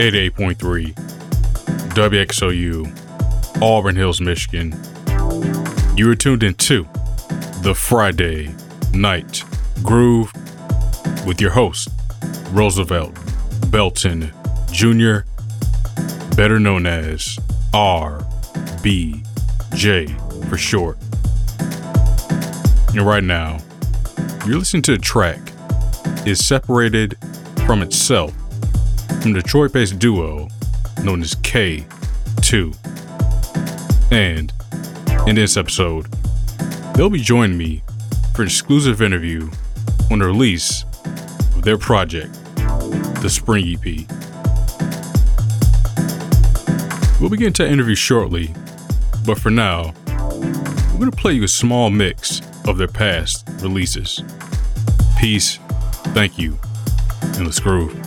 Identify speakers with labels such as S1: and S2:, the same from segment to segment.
S1: 88.3 WXOU, Auburn Hills, Michigan. You are tuned in to the Friday Night Groove with your host, Roosevelt Belton Jr., better known as RBJ for short. And right now, you're listening to a track is separated from itself from Detroit based duo known as K2. And in this episode, they'll be joining me for an exclusive interview on the release of their project, the Spring EP. We'll begin to interview shortly, but for now, we're going to play you a small mix of their past releases. Peace, thank you, and let's groove.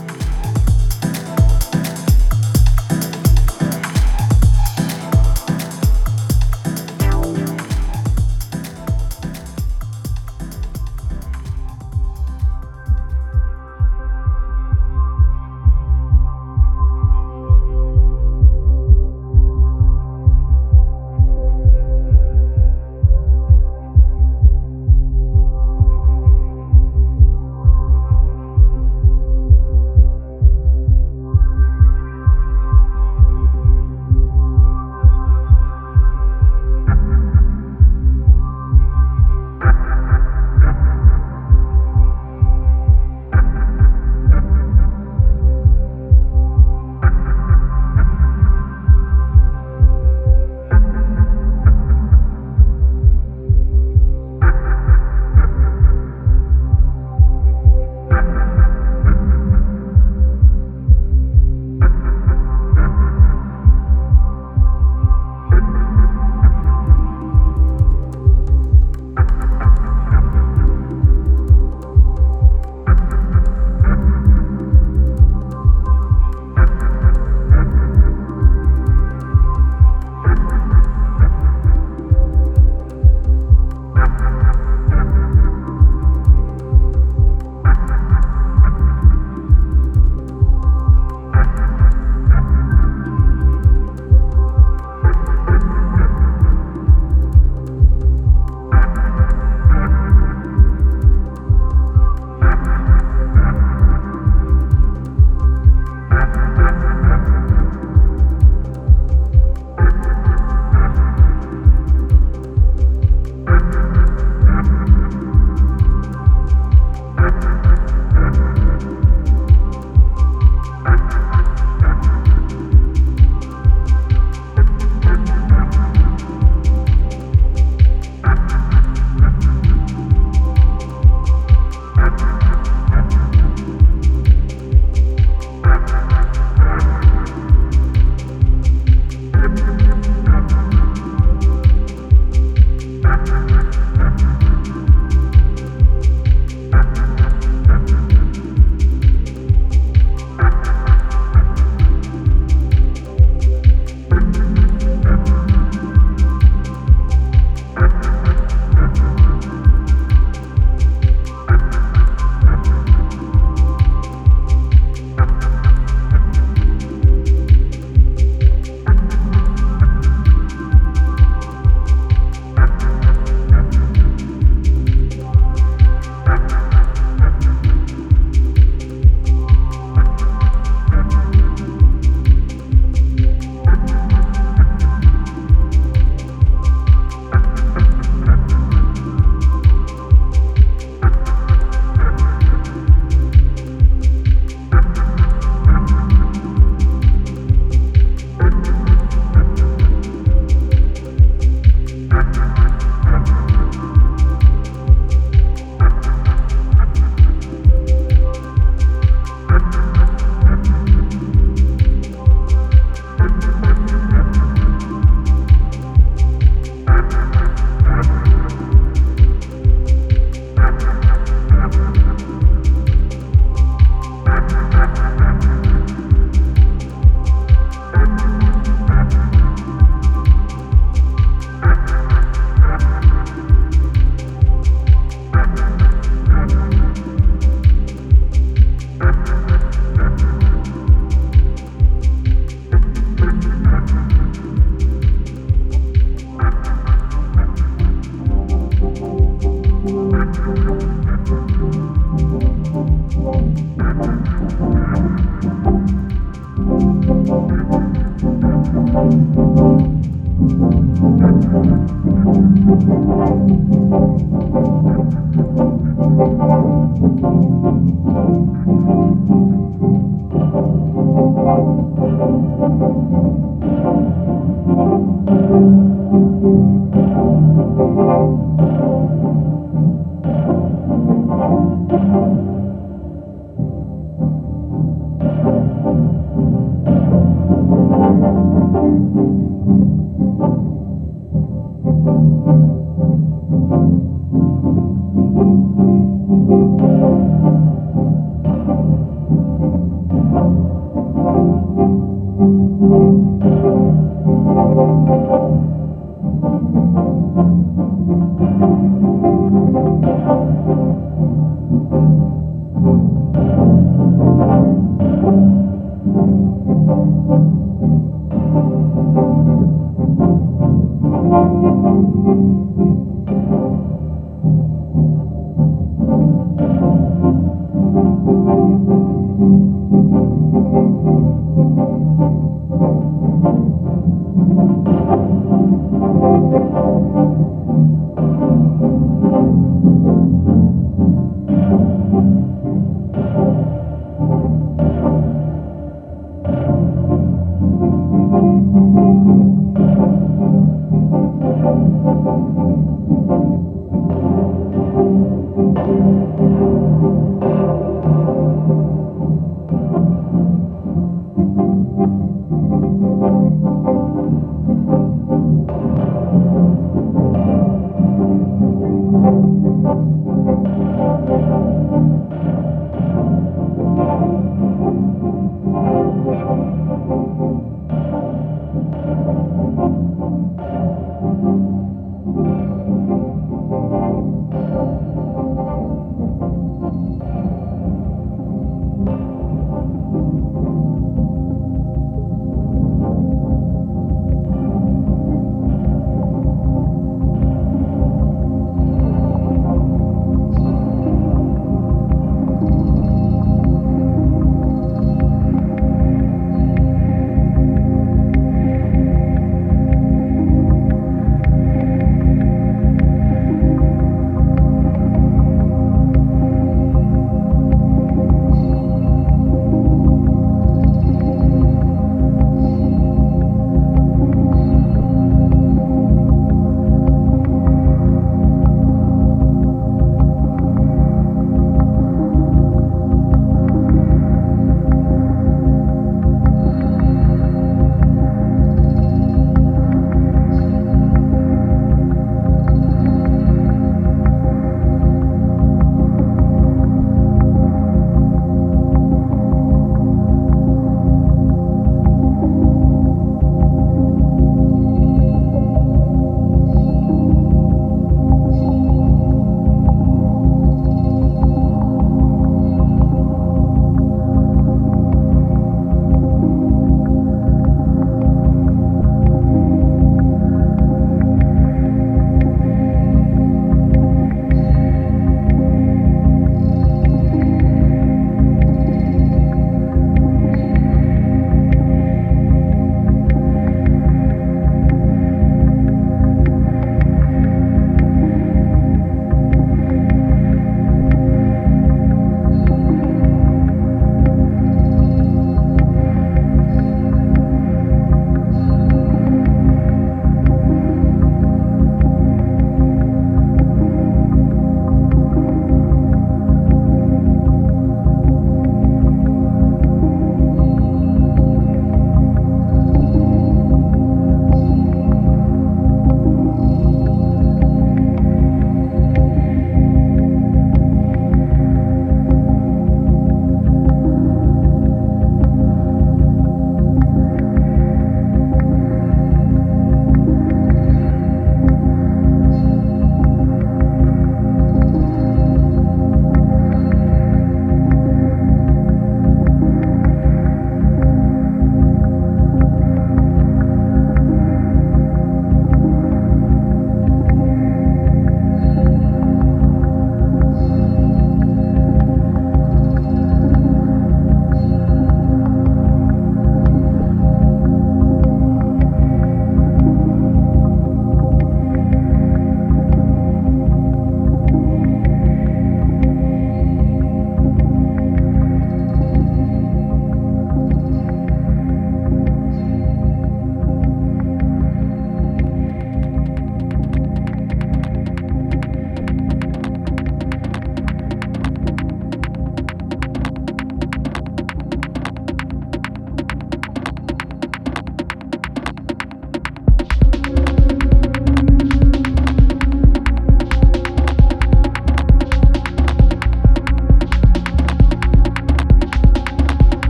S1: Thank you.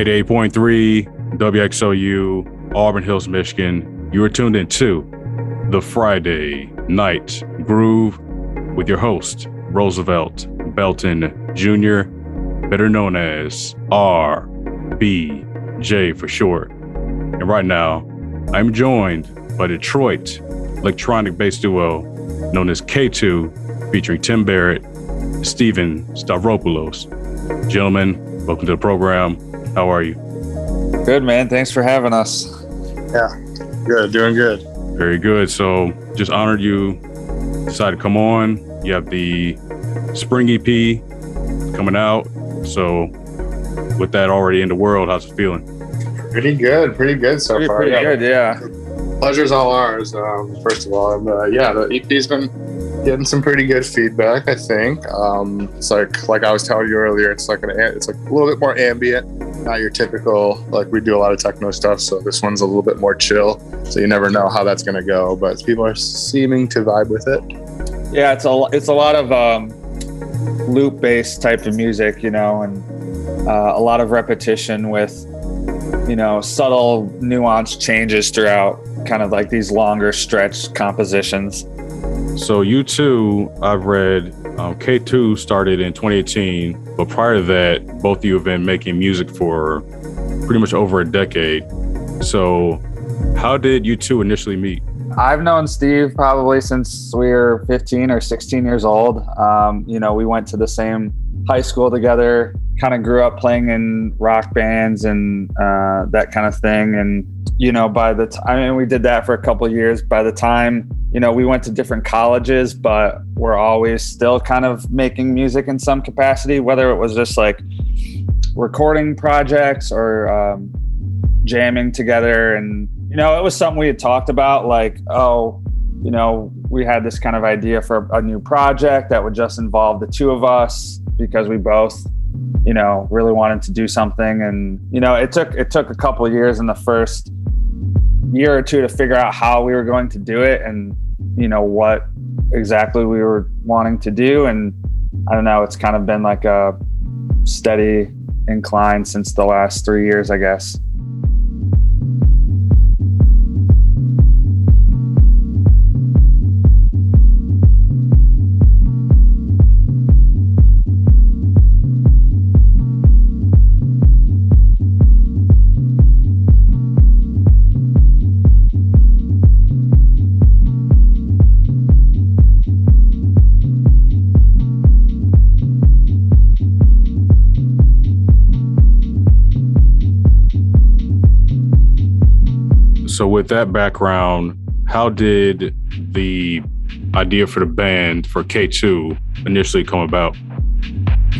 S1: 88.3 WXOU, Auburn Hills, Michigan. You are tuned in to the Friday Night Groove with your host, Roosevelt Belton Jr., better known as RBJ for short. And right now, I'm joined by Detroit electronic bass duo known as K2, featuring Tim Barrett, Stephen Stavropoulos. Gentlemen, welcome to the program. How are you?
S2: Good, man. Thanks for having us.
S3: Yeah, good. Doing good.
S1: Very good. So, just honored you decided to come on. You have the spring EP coming out. So, with that already in the world, how's it feeling?
S3: Pretty good. Pretty good so
S2: Pretty,
S3: far.
S2: pretty
S3: yeah.
S2: good, yeah.
S3: Pleasure's all ours. Um, first of all, and, uh, yeah, the EP's been getting some pretty good feedback. I think um, it's like like I was telling you earlier. It's like an it's like a little bit more ambient, not your typical like we do a lot of techno stuff. So this one's a little bit more chill. So you never know how that's gonna go, but people are seeming to vibe with it.
S2: Yeah, it's a it's a lot of um, loop based type of music, you know, and uh, a lot of repetition with you know subtle nuanced changes throughout, kind of like these longer stretch compositions.
S1: So, you two, I've read um, K2 started in 2018, but prior to that, both of you have been making music for pretty much over a decade. So, how did you two initially meet?
S2: I've known Steve probably since we were 15 or 16 years old. Um, you know, we went to the same high school together, kind of grew up playing in rock bands and uh, that kind of thing. And, you know, by the time, I mean, we did that for a couple years. By the time, you know, we went to different colleges, but we're always still kind of making music in some capacity, whether it was just like recording projects or um, jamming together and you know it was something we had talked about like oh you know we had this kind of idea for a new project that would just involve the two of us because we both you know really wanted to do something. And you know it took it took a couple years in the first year or two to figure out how we were going to do it and you know what exactly we were wanting to do. And i don't know it's kind of been like a steady incline since the last three years i guess
S1: So, with that background, how did the idea for the band for K2 initially come about?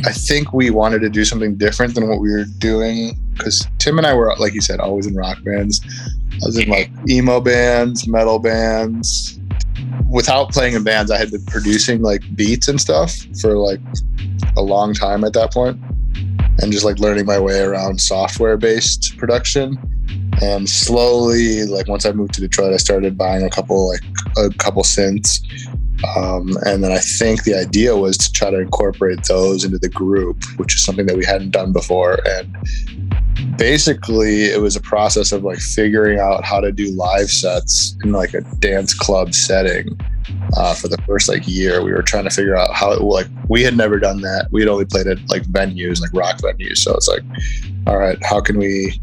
S3: I think we wanted to do something different than what we were doing because Tim and I were, like you said, always in rock bands. I was in like emo bands, metal bands. Without playing in bands, I had been producing like beats and stuff for like a long time at that point and just like learning my way around software based production. And slowly, like once I moved to Detroit, I started buying a couple, like a couple synths. Um, and then I think the idea was to try to incorporate those into the group, which is something that we hadn't done before. And basically, it was a process of like figuring out how to do live sets in like a dance club setting. Uh, for the first like year, we were trying to figure out how it like we had never done that. We had only played at like venues, like rock venues. So it's like, all right, how can we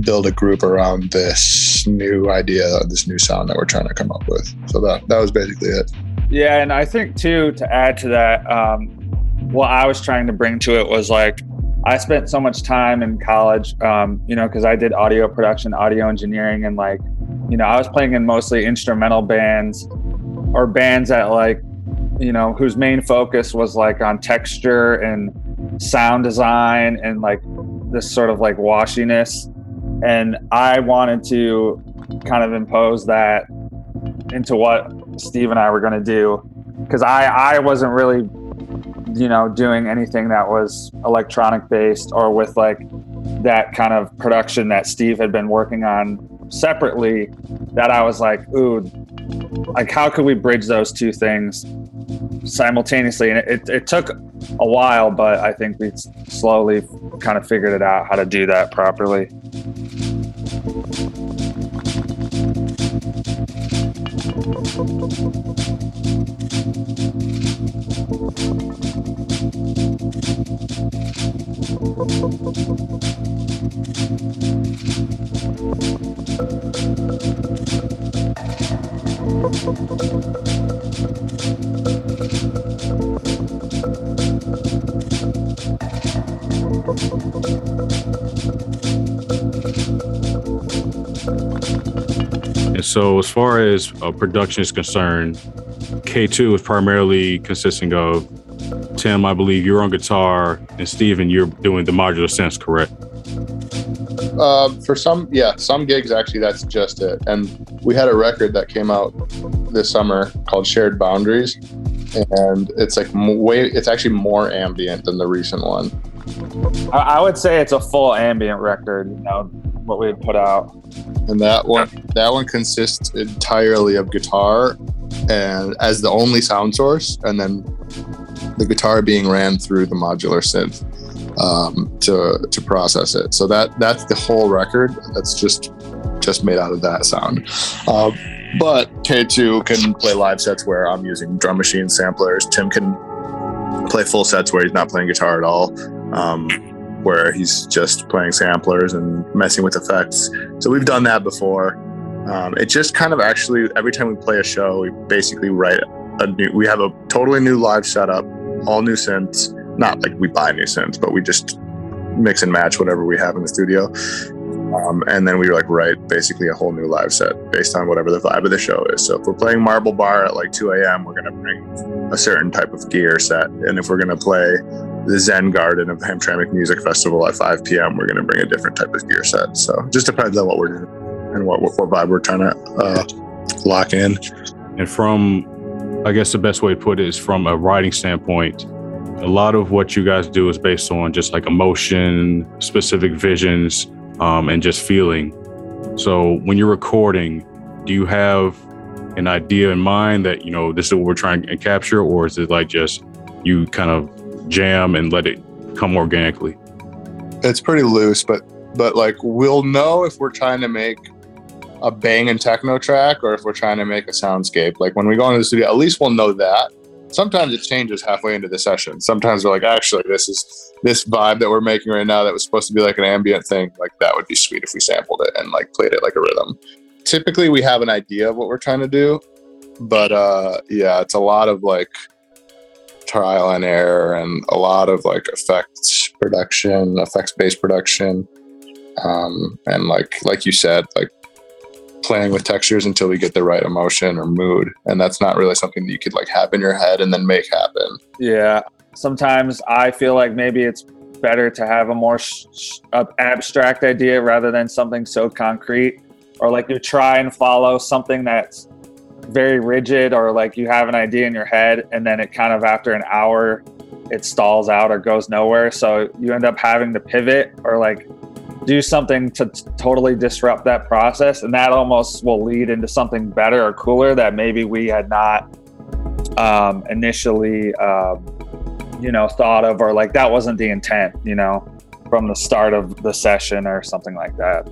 S3: build a group around this new idea, this new sound that we're trying to come up with? So that that was basically it.
S2: Yeah, and I think too to add to that, um, what I was trying to bring to it was like I spent so much time in college, um, you know, because I did audio production, audio engineering, and like, you know, I was playing in mostly instrumental bands or bands that like, you know, whose main focus was like on texture and sound design and like this sort of like washiness. And I wanted to kind of impose that into what Steve and I were going to do because I I wasn't really you know doing anything that was electronic based or with like that kind of production that Steve had been working on separately that I was like ooh like how could we bridge those two things simultaneously and it, it, took a while but I think we slowly kind of figured it out how to do that properly.
S1: So, as far as uh, production is concerned, K2 is primarily consisting of Tim, I believe you're on guitar, and Steven, you're doing the modular synths, correct?
S3: Uh, for some, yeah, some gigs actually that's just it. And we had a record that came out this summer called Shared Boundaries, and it's like way, it's actually more ambient than the recent one.
S2: I, would say it's a full ambient record. You know what we put out.
S3: and that one that one consists entirely of guitar and as the only sound source and then the guitar being ran through the modular synth um, to to process it so that that's the whole record that's just just made out of that sound um, but k2 can play live sets where i'm using drum machine samplers tim can play full sets where he's not playing guitar at all um, where he's just playing samplers and messing with effects. So we've done that before. Um, it just kind of actually every time we play a show, we basically write a new. We have a totally new live setup, all new synths. Not like we buy new synths, but we just mix and match whatever we have in the studio. Um, and then we like write basically a whole new live set based on whatever the vibe of the show is. So if we're playing Marble Bar at like 2 a.m., we're gonna bring a certain type of gear set, and if we're gonna play the Zen Garden of Hamtramck Music Festival at 5 p.m., we're going to bring a different type of gear set. So just depends on what we're doing and what, what, what vibe we're trying to uh, lock in.
S1: And from, I guess the best way to put it is from a writing standpoint, a lot of what you guys do is based on just like emotion, specific visions, um, and just feeling. So when you're recording, do you have an idea in mind that, you know, this is what we're trying to capture, or is it like just you kind of jam and let it come organically?
S3: It's pretty loose, but but like we'll know if we're trying to make a bang and techno track or if we're trying to make a soundscape. Like when we go into the studio, at least we'll know that. Sometimes it changes halfway into the session. Sometimes we're like, actually, this is this vibe that we're making right now that was supposed to be like an ambient thing. Like that would be sweet if we sampled it and like played it like a rhythm. Typically, we have an idea of what we're trying to do, but uh, yeah, it's a lot of like trial and error and a lot of like effects production, effects based production, um, and like like you said, like playing with textures until we get the right emotion or mood, and that's not really something that you could like have in your head and then make happen.
S2: Yeah. Sometimes I feel like maybe it's better to have a more sh- abstract idea rather than something so concrete, or like you try and follow something that's very rigid, or like you have an idea in your head and then it kind of after an hour it stalls out or goes nowhere. So you end up having to pivot or like do something to t- totally disrupt that process, and that almost will lead into something better or cooler that maybe we had not um, initially, um, you know, thought of, or like that wasn't the intent, you know, from the start of the session or something like that.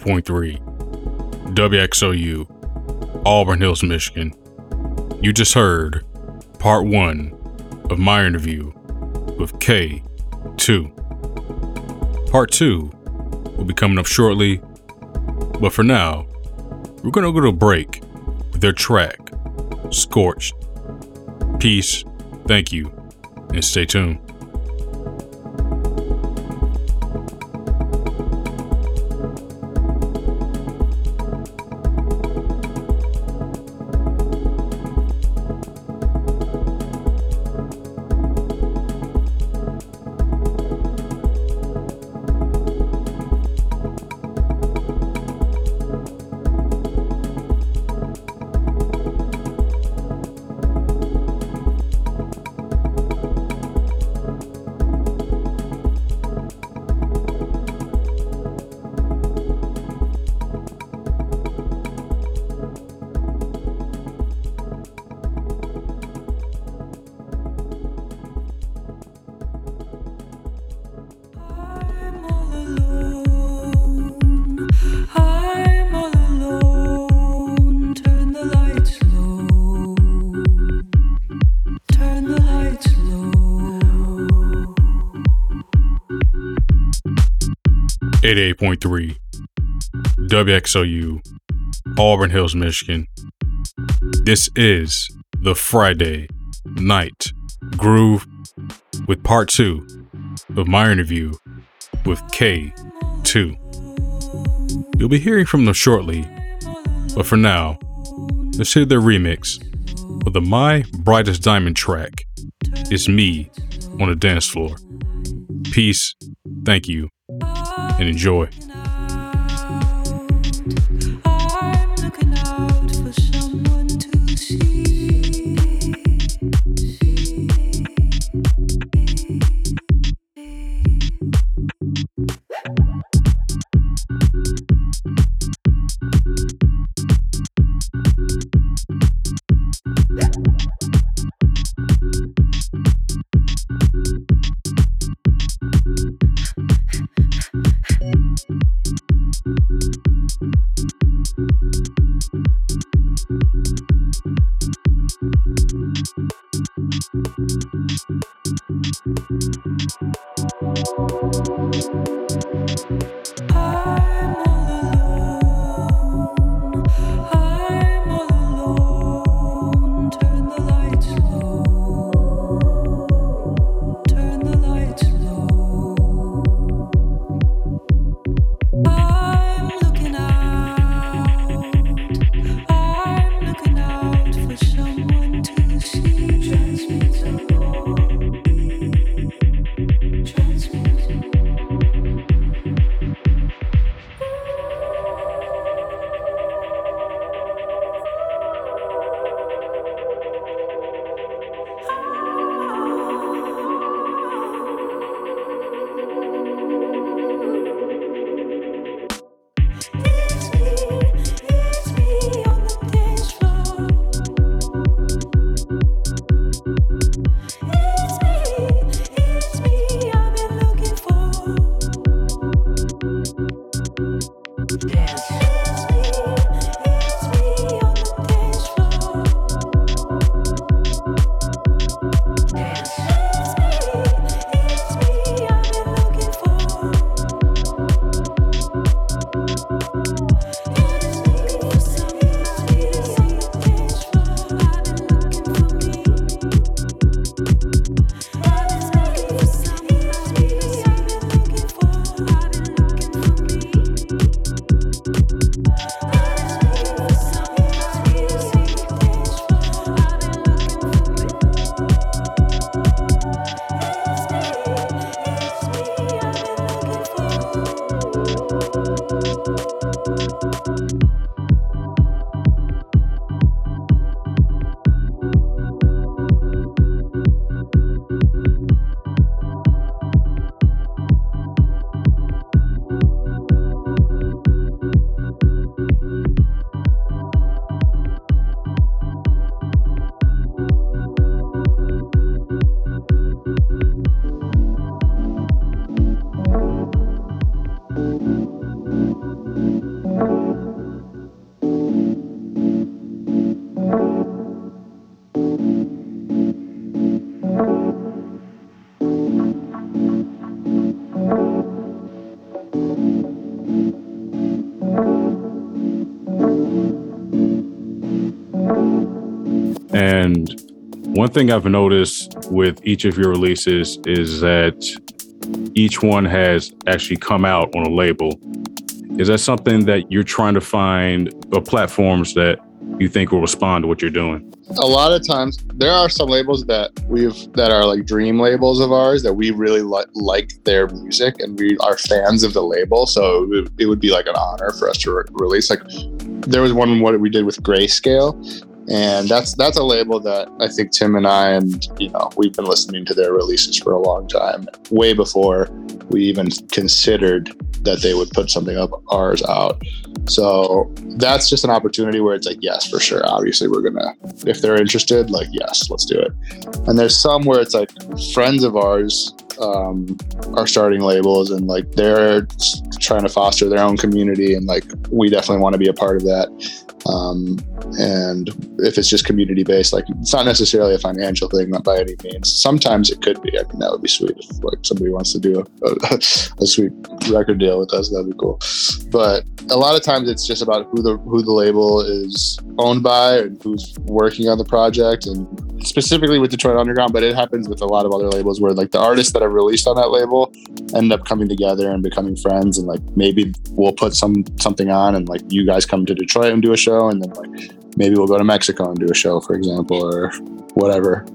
S1: Point three, WXOU, Auburn Hills, Michigan. You just heard part one of my interview with K2. Part two will be coming up shortly, but for now, we're gonna go to a break with their track, Scorched. Peace, thank you, and stay tuned.
S4: 88.3 WXOU, Auburn Hills, Michigan. This is the Friday Night Groove with part two of my interview with K2. You'll be hearing from them shortly, but for now, let's hear their remix of the My Brightest Diamond track. It's me on the dance floor. Peace, thank you, and enjoy. One thing I've noticed with each of your releases is that each one has actually come out on a label. Is that something that you're trying to find or platforms that you think will respond to what you're doing?
S3: A lot of times, there are some labels that we've that are like dream labels of ours that we really li- like their music and we are fans of the label. So it would, be like an honor for us to re- release. Like there was one what we did with Grayscale, and that's that's a label that I think Tim and I and you know we've been listening to their releases for a long time, way before we even considered that they would put something of ours out. So that's just an opportunity where it's like, yes, for sure. Obviously, we're gonna if they're interested, like, yes, let's do it. And there's some where it's like friends of ours um, are starting labels and like they're trying to foster their own community and like we definitely want to be a part of that um, and if it's just community based, like it's not necessarily a financial thing not by any means. Sometimes it could be. I mean, that would be sweet if like somebody wants to do a, a, a sweet record deal with us, that'd be cool. But a lot of times it's just about who the who the label is owned by and who's working on the project and specifically with Detroit Underground, but it happens with a lot of other labels where like the artists that are released on that label end up coming together and becoming friends and like maybe we'll put some something on and like you guys come to Detroit and do a show and then like maybe we'll go to Mexico and do a show, for example, or whatever.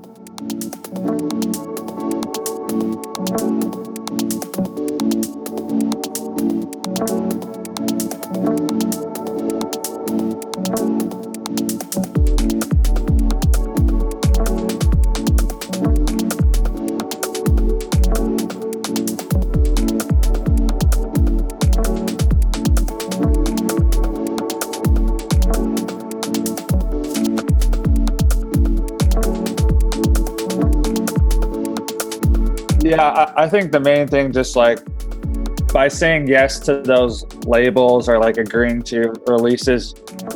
S2: Yeah, I, I think the main thing, just like by saying yes to those labels or like agreeing to releases,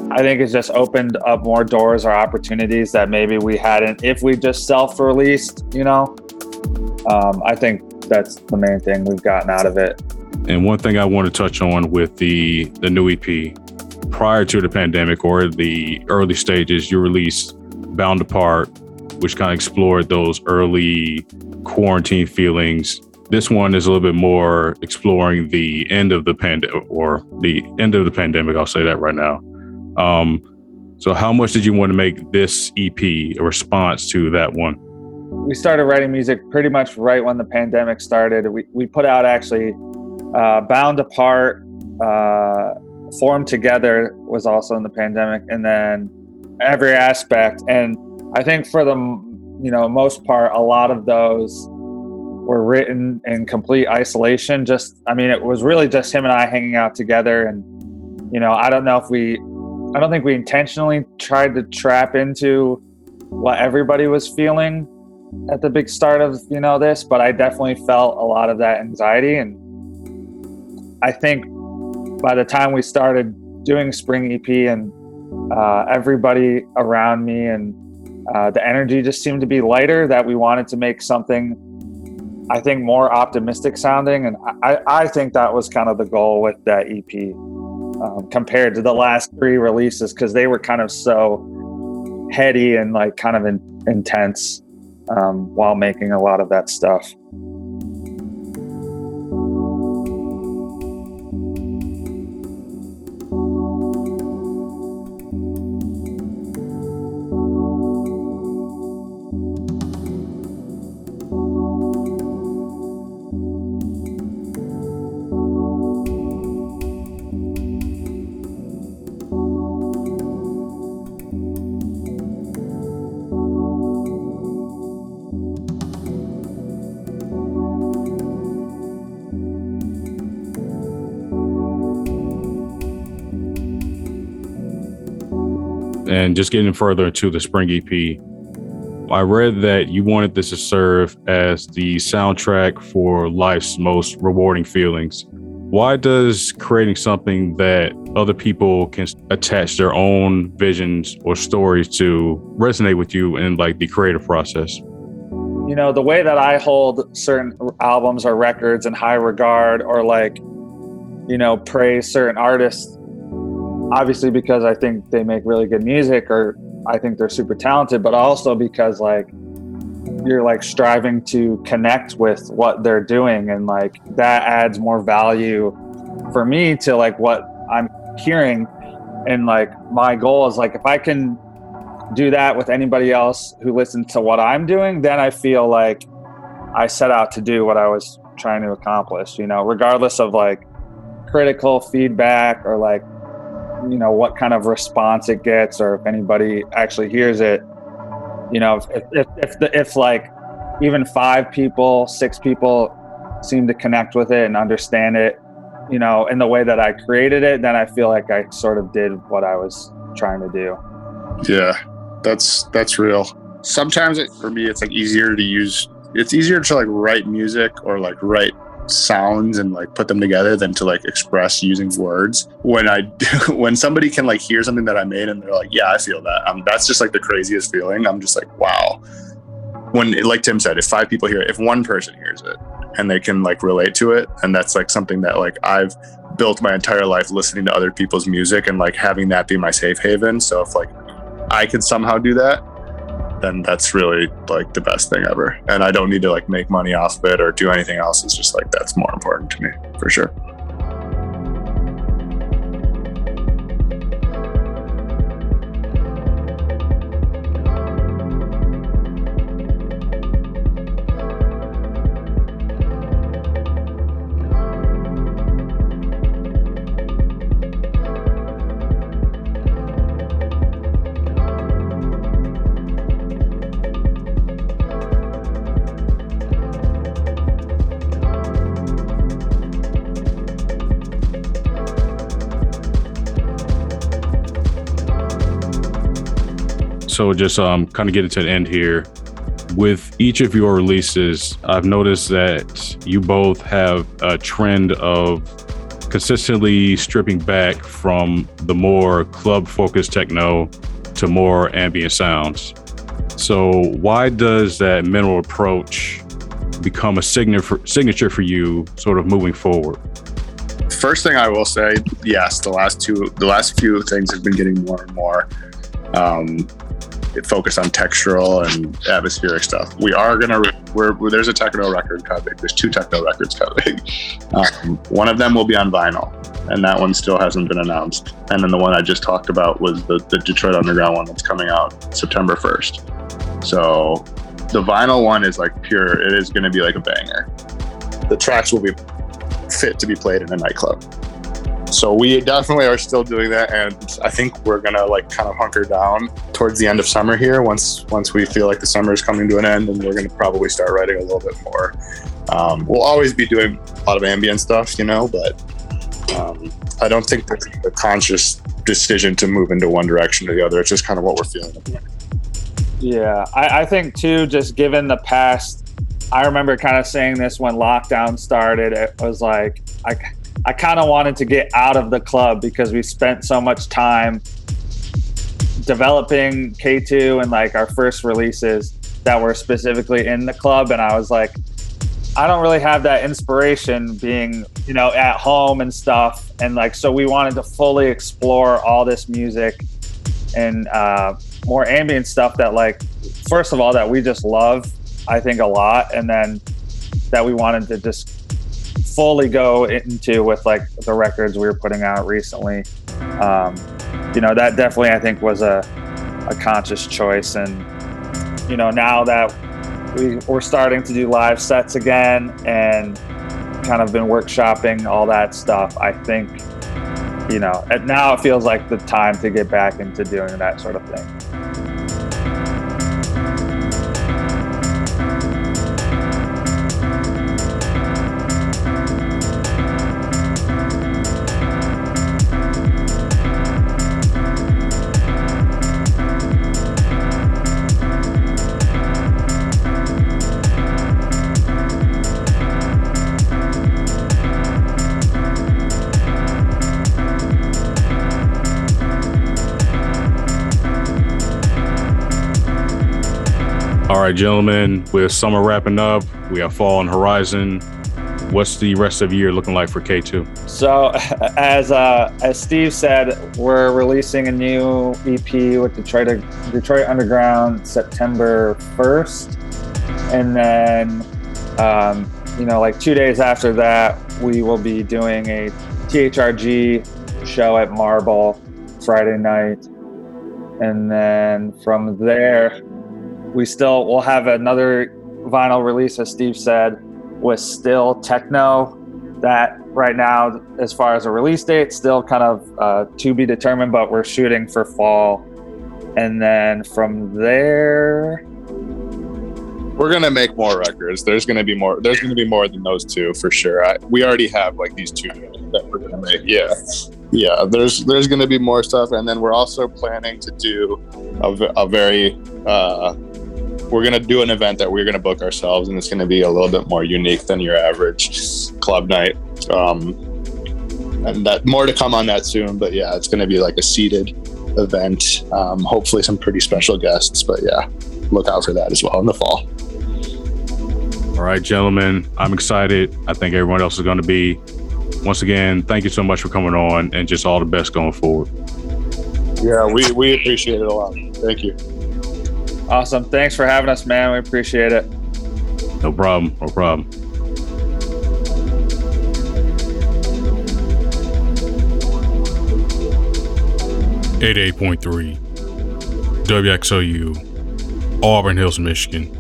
S2: I think it's just opened up more doors or opportunities that maybe we hadn't if we just self released, you know. Um, I think that's the main thing we've gotten out of it.
S1: And one thing I want to touch on with the the new EP, prior to the pandemic or the early stages, you released Bound Apart, which kind of explored those early quarantine feelings. This one is a little bit more exploring the end of the pandemic or the end of the pandemic. I'll say that right now. Um, so, how much did you want to make this EP a response to that one?
S2: We started writing music pretty much right when the pandemic started. We, we put out actually uh, Bound Apart, uh, Formed Together was also in the pandemic, and then every aspect. And I think for the you know most part a lot of those were written in complete isolation. Just i mean it was really just him and i hanging out together. And you know i don't know if we i don't think we intentionally tried to trap into what everybody was feeling at the big start of you know this but i definitely felt a lot of that anxiety. And i think by the time we started doing spring ep and uh, everybody around me and uh, the energy just seemed to be lighter that we wanted to make something i think more optimistic sounding and i, I think that was kind of the goal with that ep um, compared to the last three releases because they were kind of so heady and like kind of in, intense um, while making a lot of that stuff
S1: just getting further into the spring EP, I read that you wanted this to serve as the soundtrack for life's most rewarding feelings. Why does creating something that other people can attach their own visions or stories to resonate with you in like the creative process?
S2: You know, the way that I hold certain albums or records in high regard or like, you know, praise certain artists obviously because I think they make really good music or I think they're super talented, but also because like you're like striving to connect with what they're doing and like that adds more value for me to like what I'm hearing. And like my goal is like if I can do that with anybody else who listens to what I'm doing, then I feel like I set out to do what I was trying to accomplish, you know, regardless of like critical feedback or like you know what kind of response it gets or if anybody actually hears it. You know if if if, the, if like even five people six people seem to connect with it and understand it you know in the way that i created it then i feel like i sort of did what i was trying to do.
S3: Yeah that's that's real. Sometimes it, for me it's like easier to use it's easier to like write music or like write sounds and like put them together than to like express using words. When i do when somebody can like hear something that i made and they're like yeah i feel that. Um, that's just like the craziest feeling. I'm just like wow. When like tim said if five people hear it if one person hears it and they can like relate to it and that's like something that like i've built my entire life listening to other people's music and like having that be my safe haven. So if like i can somehow do that then that's really like the best thing ever. And i don't need to like make money off of it or do anything else. It's just like that's more important to me for sure
S1: So just um, kind of getting to the end here. With each of your releases, I've noticed that you both have a trend of consistently stripping back from the more club focused techno to more ambient sounds. So, why does that minimal approach become a signature for you sort of moving forward?
S3: First thing I will say, yes, the last two, the last few things have been getting more and more um, focus on textural and atmospheric stuff. We are gonna we're, there's a techno record coming. There's two techno records coming. Um, one of them will be on vinyl, and that one still hasn't been announced. And then the one I just talked about was the, the Detroit Underground one that's coming out September 1st. So the vinyl one is like pure. It is to be like a banger. The tracks will be fit to be played in a nightclub so we definitely are still doing that and i think we're gonna like kind of hunker down towards the end of summer here. Once once we feel like the summer is coming to an end and we're gonna probably start writing a little bit more. Um, we'll always be doing a lot of ambient stuff you know but um, i don't think that's a conscious decision to move into one direction or the other. It's just kind of what we're feeling.
S2: Yeah I, I think too just given the past I remember kind of saying this when lockdown started. It was like I I kind of wanted to get out of the club because we spent so much time developing K2 and like our first releases that were specifically in the club. And I was like, I don't really have that inspiration being, you know, at home and stuff. And like, so we wanted to fully explore all this music and uh, more ambient stuff that, like, first of all, that we just love, I think, a lot. And then that we wanted to just fully go into with like the records we were putting out recently. Um, you know, that definitely I think was a, a conscious choice. And, you know, now that we, we're starting to do live sets again and kind of been workshopping all that stuff, I think, you know, now it feels like the time to get back into doing that sort of thing.
S1: Right, gentlemen, with summer wrapping up, we have fall on horizon. What's the rest of the year looking like for K2?
S2: So, as uh, as Steve said, we're releasing a new EP with Detroit Detroit Underground September first, and then um, you know, like two days after that, we will be doing a THRG show at Marble Friday night, and then from there we still will have another vinyl release, as Steve said, with still techno. That right now, as far as a release date, still kind of uh, to be determined, but we're shooting for fall. And then from there,
S3: we're gonna make more records. There's gonna be more. There's gonna be more than those two for sure. I, we already have like these two that we're gonna make. Yeah, yeah. There's there's gonna be more stuff, and then we're also planning to do a, a very uh, we're going to do an event that we're going to book ourselves and it's going to be a little bit more unique than your average club night um, and that more to come on that soon but yeah it's going to be like a seated event um, hopefully some pretty special guests but yeah look out for that as well in the fall
S1: All right, gentlemen, I'm excited. I think everyone else is going to be. Once again, thank you so much for coming on and just all the best going forward.
S3: Yeah, we, we appreciate it a lot. Thank you.
S2: Awesome. Thanks for having us, man. We appreciate it.
S1: No problem. No problem. Eighty-eight point three, WXOU, Auburn Hills, Michigan.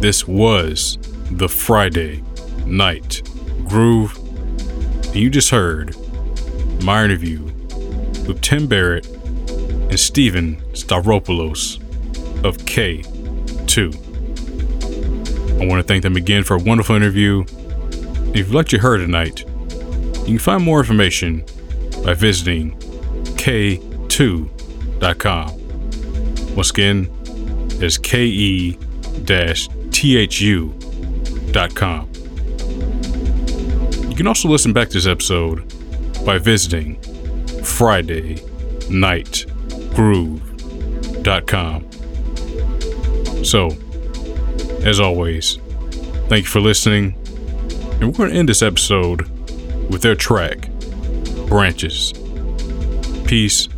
S1: This was the Friday night groove, you just heard my interview with Tim Barrett and Stephen Stavropoulos of K2. I want to thank them again for a wonderful interview. If you liked what you heard tonight, you can find more information by visiting k2.com. Once again, it's ke-thu.com. You can also listen back to this episode by visiting FridayNightGroove.com. So, as always, thank you for listening. And we're going to end this episode with their track, Branches. Peace.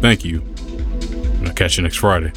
S1: Thank you. And I'll catch you next Friday.